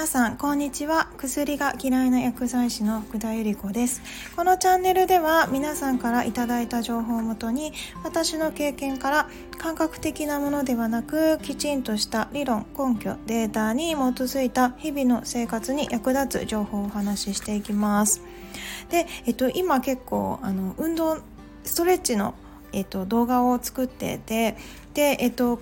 皆さんこんにちは。薬が嫌いな薬剤師の福田由里子です。このチャンネルでは皆さんからいただいた情報をもとに私の経験から感覚的なものではなくきちんとした理論根拠データに基づいた日々の生活に役立つ情報をお話ししていきます。で、えっと、今結構あの運動ストレッチのえっと、動画を作っててで、えっと、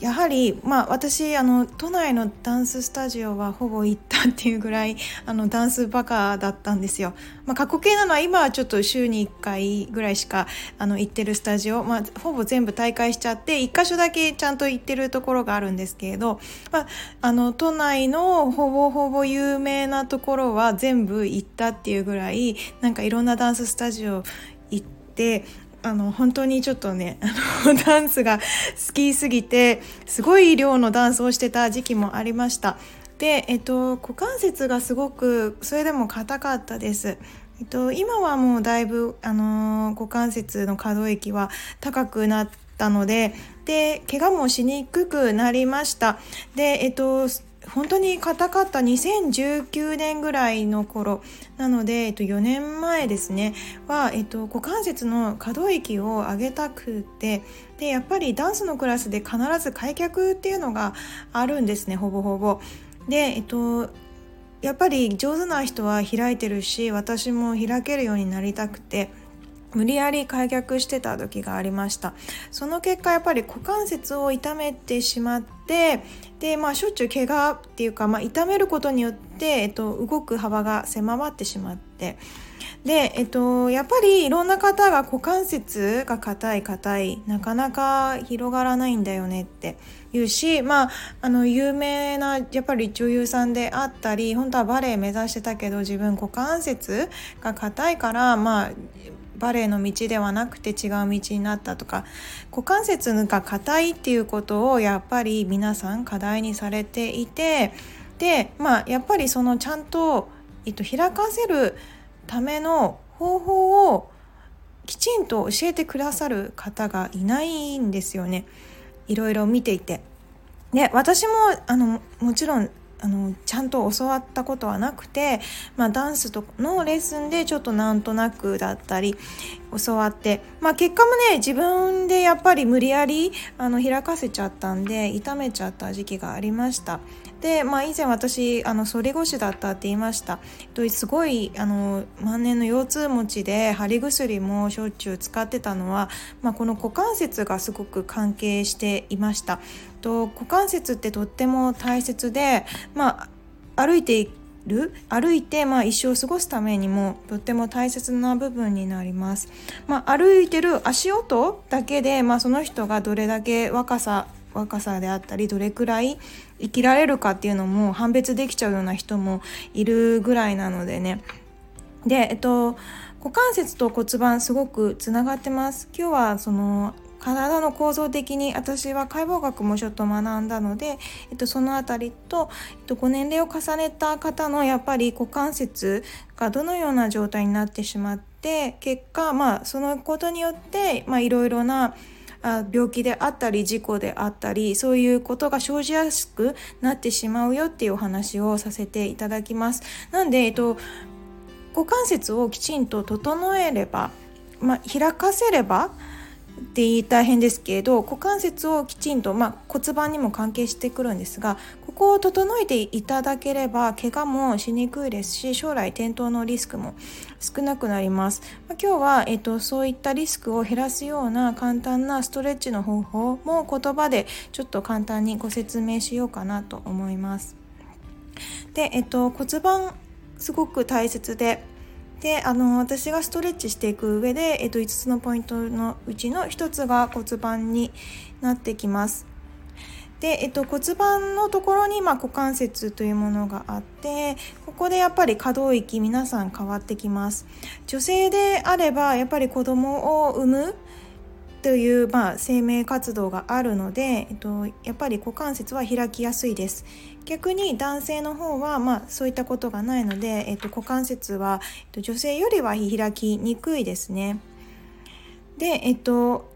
やはり、まあ、私あの都内のダンススタジオはほぼ行ったっていうぐらいあのダンスバカだったんですよ。まあ、過去形なのは今はちょっと週に1回ぐらいしかあの行ってるスタジオ、まあ、ほぼ全部大会しちゃって1箇所だけちゃんと行ってるところがあるんですけれど、まあ、あの都内のほぼほぼ有名なところは全部行ったっていうぐらいなんかいろんなダンススタジオ行ってあの本当にちょっとねあの ダンスが好きすぎてすごい量のダンスをしてた時期もありました。で、えっと、股関節がすごくそれでも硬かったです、えっと、今はもうだいぶ、あの股関節の可動域は高くなったのでで怪我もしにくくなりました。で、えっと、本当に硬かった2019年ぐらいの頃。なので、えっと、4年前ですね。は、えっと、股関節の可動域を上げたくて。でやっぱりダンスのクラスで必ず開脚っていうのがあるんですねほぼほぼ。で、えっとやっぱり上手な人は開いてるし私も開けるようになりたくて。無理やり開脚してた時がありました。その結果やっぱり股関節を痛めてしまってでまあしょっちゅう怪我っていうか、まあ、痛めることによって、えっと、動く幅が狭まってしまって。で、えっと、やっぱりいろんな方が股関節が硬い硬いなかなか広がらないんだよねって。言うしまああの有名なやっぱり女優さんであったり本当はバレエ目指してたけど自分股関節が硬いからまあバレエの道ではなくて違う道になったとか股関節が硬いっていうことをやっぱり皆さん課題にされていてでまあやっぱりそのちゃんと、えっと、開かせるための方法をきちんと教えてくださる方がいないんですよねいろいろ見ていて。で私もあのもちろんあのちゃんと教わったことはなくて、まあ、ダンスとのレッスンでちょっとなんとなくだったり教わって、まあ、結果もね自分でやっぱり無理やりあの開かせちゃったんで痛めちゃった時期がありました。で、まあ、以前私あの反り腰だったって言いましたすごいあの万年の腰痛持ちで貼り薬もしょっちゅう使ってたのは、まあ、この股関節がすごく関係していましたと股関節ってとっても大切で、まあ、歩いている歩いてまあ一生過ごすためにもとっても大切な部分になります。まあ、歩いてる足音だけで、まあ、その人がどれだけ若さ若さであったりどれくらい生きられるかっていうのも判別できちゃうような人もいるぐらいなのでね。で、えっと、股関節と骨盤すごくつながってます。今日はその体の構造的に私は解剖学もちょっと学んだので、えっと、その辺りと、えっと、ご年齢を重ねた方のやっぱり股関節がどのような状態になってしまって結果、まあ、そのことによっていろいろなあ病気であったり事故であったりそういうことが生じやすくなってしまうよっていうお話をさせていただきます。なんで、えっと、股関節をきちんと整えれば、まあ、開かせればって言い大変ですけれど股関節をきちんと、まあ、骨盤にも関係してくるんですがこを整えていただければ怪我もしにくいですし将来転倒のリスクも少なくなります、まあ、今日は、えっと、そういったリスクを減らすような簡単なストレッチの方法も言葉でちょっと簡単にご説明しようかなと思いますで、えっと、骨盤すごく大切でであの私がストレッチしていく上で、えっと、5つのポイントのうちの1つが骨盤になってきます。で、えっと、骨盤のところに、まあ、股関節というものがあってここでやっぱり可動域皆さん変わってきます。女性であればやっぱり子供を産むという、まあ、生命活動があるので、えっと、やっぱり股関節は開きやすいです。逆に男性の方は、まあ、そういったことがないので、えっと、股関節は、えっと、女性よりは開きにくいですね。で、えっと、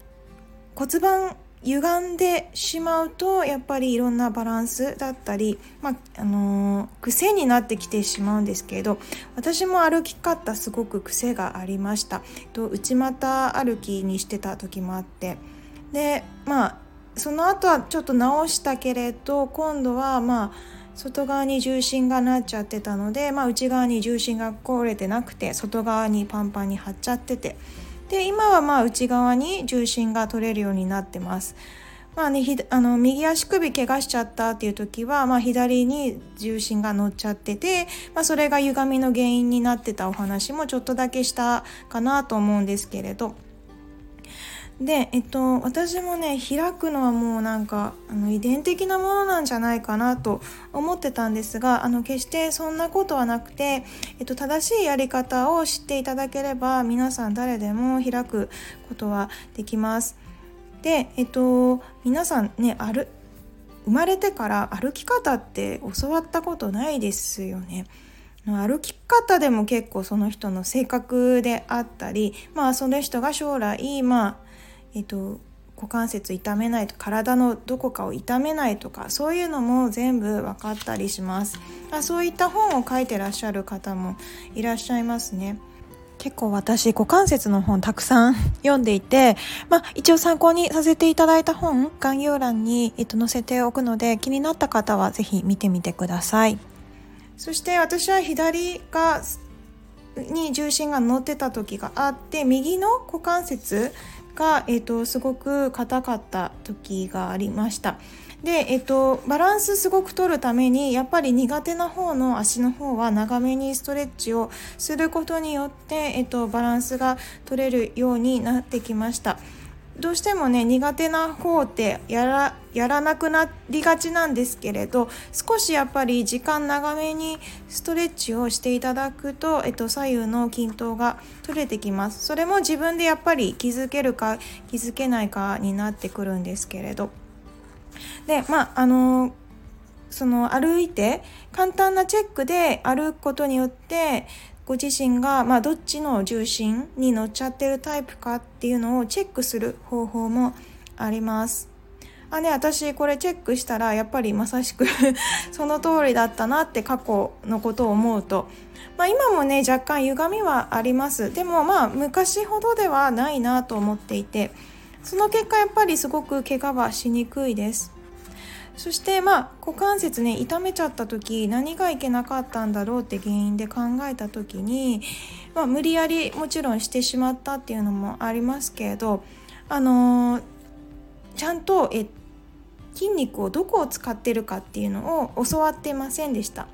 骨盤歪んでしまうとやっぱりいろんなバランスだったり、まああのー、癖になってきてしまうんですけれど私も歩き方すごく癖がありました。と内股歩きにしてた時もあって。でまあその後はちょっと直したけれど今度はまあ外側に重心がなっちゃってたので、まあ、内側に重心が壊れてなくて外側にパンパンに張っちゃってて。で今はまあ内側に重心が取れるようになってます。まあね、あの右足首怪我しちゃったっていう時は、まあ、左に重心が乗っちゃってて、まあ、それが歪みの原因になってたお話もちょっとだけしたかなと思うんですけれど。で、えっと、私もね開くのはもうなんかあの遺伝的なものなんじゃないかなと思ってたんですがあの決してそんなことはなくて、えっと、正しいやり方を知っていただければ皆さん誰でも開くことはできます。で、えっと、皆さんね歩生まれてから歩き方って教わったことないですよね。歩き方でも結構その人の性格であったりまあその人が将来まあえっと、股関節痛めないと体のどこかを痛めないとかそういうのも全部分かったりします。あそういった本を書いてらっしゃる方もいらっしゃいますね。結構私股関節の本たくさん読んでいて、まあ、一応参考にさせていただいた本概要欄に、えっと、載せておくので気になった方は是非見てみてください。そして私は左がに重心が乗ってた時があって右の股関節が、えーと、すごく硬かった時がありました。で、えっと、バランスすごく取るためにやっぱり苦手な方の足の方は長めにストレッチをすることによって、えっと、バランスが取れるようになってきました。どうしてもね苦手な方ってやらやらなくなりがちなんですけれど少しやっぱり時間長めにストレッチをしていただくと、えっと、左右の均等が取れてきます。それも自分でやっぱり気づけるか気づけないかになってくるんですけれど。でまああのその歩いて簡単なチェックで歩くことによってご自身が、まあ、どっちの重心に乗っちゃってるタイプかっていうのをチェックする方法もあります。あね、私これチェックしたらやっぱりまさしく その通りだったなって過去のことを思うと、まあ、今もね若干歪みはあります。でもまあ昔ほどではないなと思っていてその結果やっぱりすごく怪我はしにくいです。そしてまあ股関節ね痛めちゃった時何がいけなかったんだろうって原因で考えた時に、まあ、無理やりもちろんしてしまったっていうのもありますけれどあのー、ちゃんとえ筋肉をどこを使ってるかっていうのを教わってませんでした。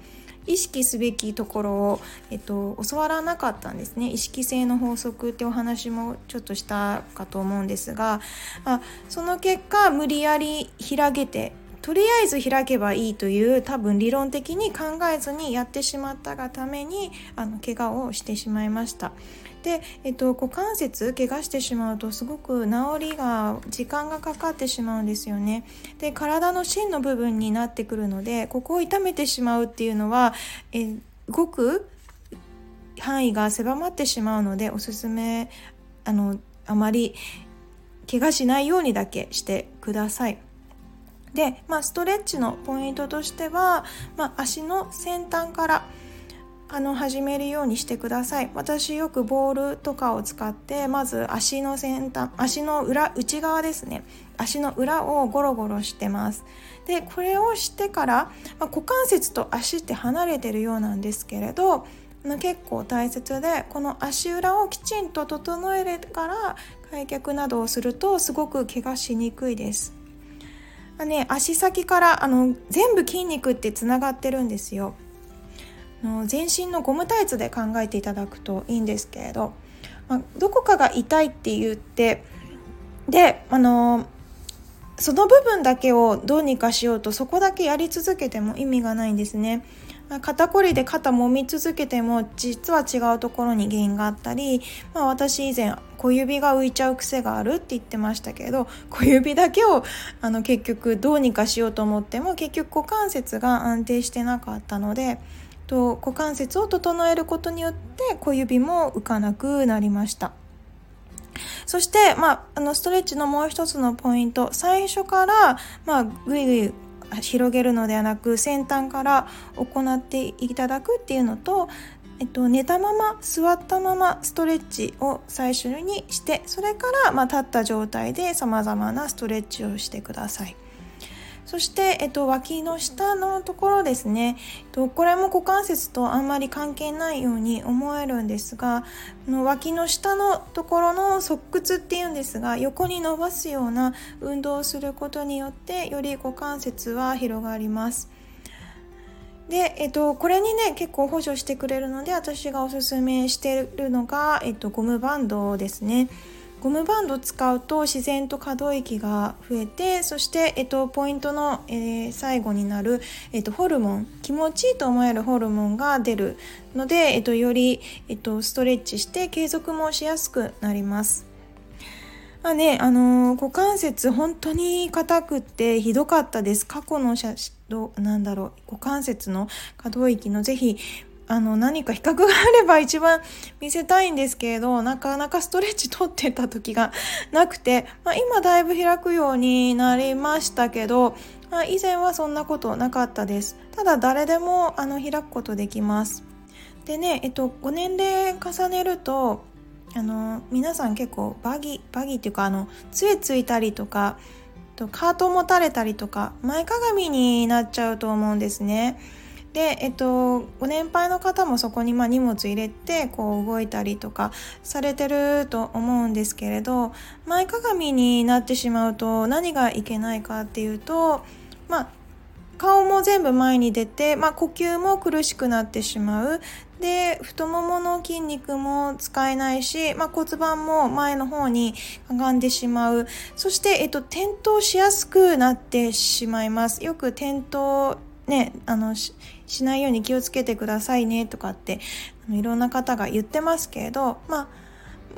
意識すべきところを、えっと、教わらなかったんですね意識性の法則ってお話もちょっとしたかと思うんですがあその結果無理やり開けてとりあえず開けばいいという多分理論的に考えずにやってしまったがためにあの怪我をしてしまいました。で、えっと、股関節怪我してしまうとすごく治りが時間がかかってしまうんですよね。で体の芯の部分になってくるのでここを痛めてしまうっていうのはえごく範囲が狭まってしまうのでおすすめあのあまり怪我しないようにだけしてください。で、まあ、ストレッチのポイントとしては、まあ、足の先端からあの始めるようにしてください。私よくボールとかを使ってまず足の先端足の裏内側ですね。足の裏をゴロゴロしてます。でこれをしてから、まあ、股関節と足って離れてるようなんですけれど結構大切でこの足裏をきちんと整えれから開脚などをするとすごく怪我しにくいです。まあね、足先からあの全部筋肉ってつながってるんですよの全身のゴムタイツで考えていただくといいんですけれど、まあ、どこかが痛いって言ってであのその部分だけをどうにかしようとそこだけやり続けても意味がないんですね。ま肩こりで肩揉み続けても実は違うところに原因があったり、まあ、私以前小指が浮いちゃう癖があるって言ってましたけど小指だけをあの結局どうにかしようと思っても結局股関節が安定してなかったのでと股関節を整えることによって小指も浮かなくなりました。そして、まあ、あのストレッチのもう一つのポイント最初から、まあ、ぐいぐい広げるのではなく先端から行っていただくっていうのと、えっと、寝たまま座ったままストレッチを最初にしてそれから、ま、立った状態でさまざまなストレッチをしてください。そして、えっと、脇の下のところですね、えっと、これも股関節とあんまり関係ないように思えるんですがの脇の下のところの側屈っていうんですが横に伸ばすような運動をすることによってより股関節は広がります。で、えっと、これにね結構補助してくれるので私がおすすめしてるのが、えっと、ゴムバンドですね。ゴムバンド使うと自然と可動域が増えてそして、えっと、ポイントの、えー、最後になる、えっと、ホルモン気持ちいいと思えるホルモンが出るので、えっと、より、えっと、ストレッチして継続もしやすくなります。まあね、あのー、股関節本当に硬くてひどかったです。過去の写真、なんだろう、股関節の可動域のぜひあの何か比較があれば一番見せたいんですけれどなかなかストレッチ取ってた時がなくて、まあ、今だいぶ開くようになりましたけど、まあ、以前はそんなことなかったですただ誰でもあの開くことできますでねえっと5年齢重ねるとあの皆さん結構バギバギっていうかあの杖ついたりとかとカート持たれたりとか前かがみになっちゃうと思うんですね。で、えっと、ご年配の方もそこにま荷物入れてこう動いたりとかされてると思うんですけれど前かがみになってしまうと何がいけないかっていうとまあ顔も全部前に出て、まあ、呼吸も苦しくなってしまう。で太ももの筋肉も使えないし、まあ、骨盤も前の方にかがんでしまう。そして、えっと、転倒しやすくなってしまいます。よく転倒ねあのしないように気をつけてくださいねとかってあのいろんな方が言ってますけれどまあ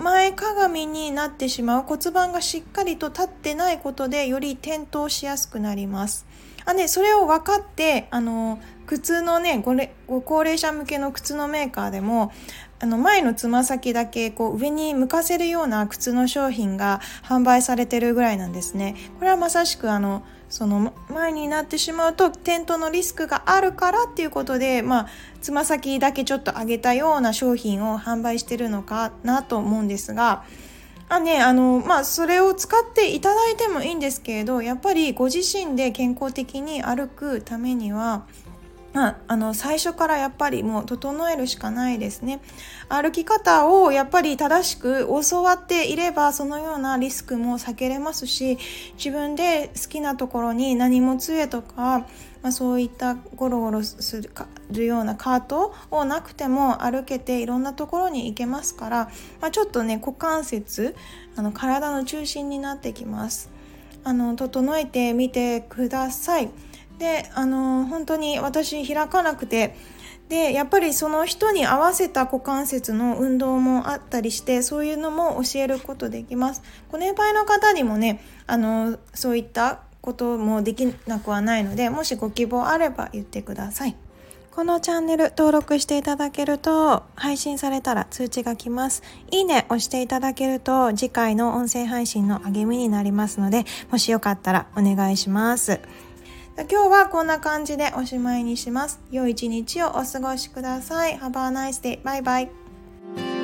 前かがみになってしまう骨盤がしっかりと立ってないことでより転倒しやすくなります。あね、それを分かってあの靴のねごご高齢者向けの靴のメーカーでもあの前のつま先だけこう上に向かせるような靴の商品が販売されてるぐらいなんですね。これはまさしくあのその前になってしまうと転倒のリスクがあるからっていうことでまあつま先だけちょっと上げたような商品を販売してるのかなと思うんですがあねあのまあそれを使っていただいてもいいんですけれどやっぱりご自身で健康的に歩くためには、まあの最初からやっぱりもう整えるしかないですね歩き方をやっぱり正しく教わっていればそのようなリスクも避けれますし自分で好きなところに何も杖とか、まあ、そういったゴロゴロするようなカートをなくても歩けていろんなところに行けますから、まあ、ちょっとね股関節あの体の中心になってきますあの整えてみてください。であの本当に私開かなくてでやっぱりその人に合わせた股関節の運動もあったりしてそういうのも教えることできますご年配の方にもねあのそういったこともできなくはないのでもしご希望あれば言ってくださいこのチャンネル登録していただけると配信されたら通知が来ます。いいね押していただけると次回の音声配信の励みになりますのでもしよかったらお願いします。今日はこんな感じでおしまいにします。良い一日をお過ごしください。Have a nice day. バイバイ。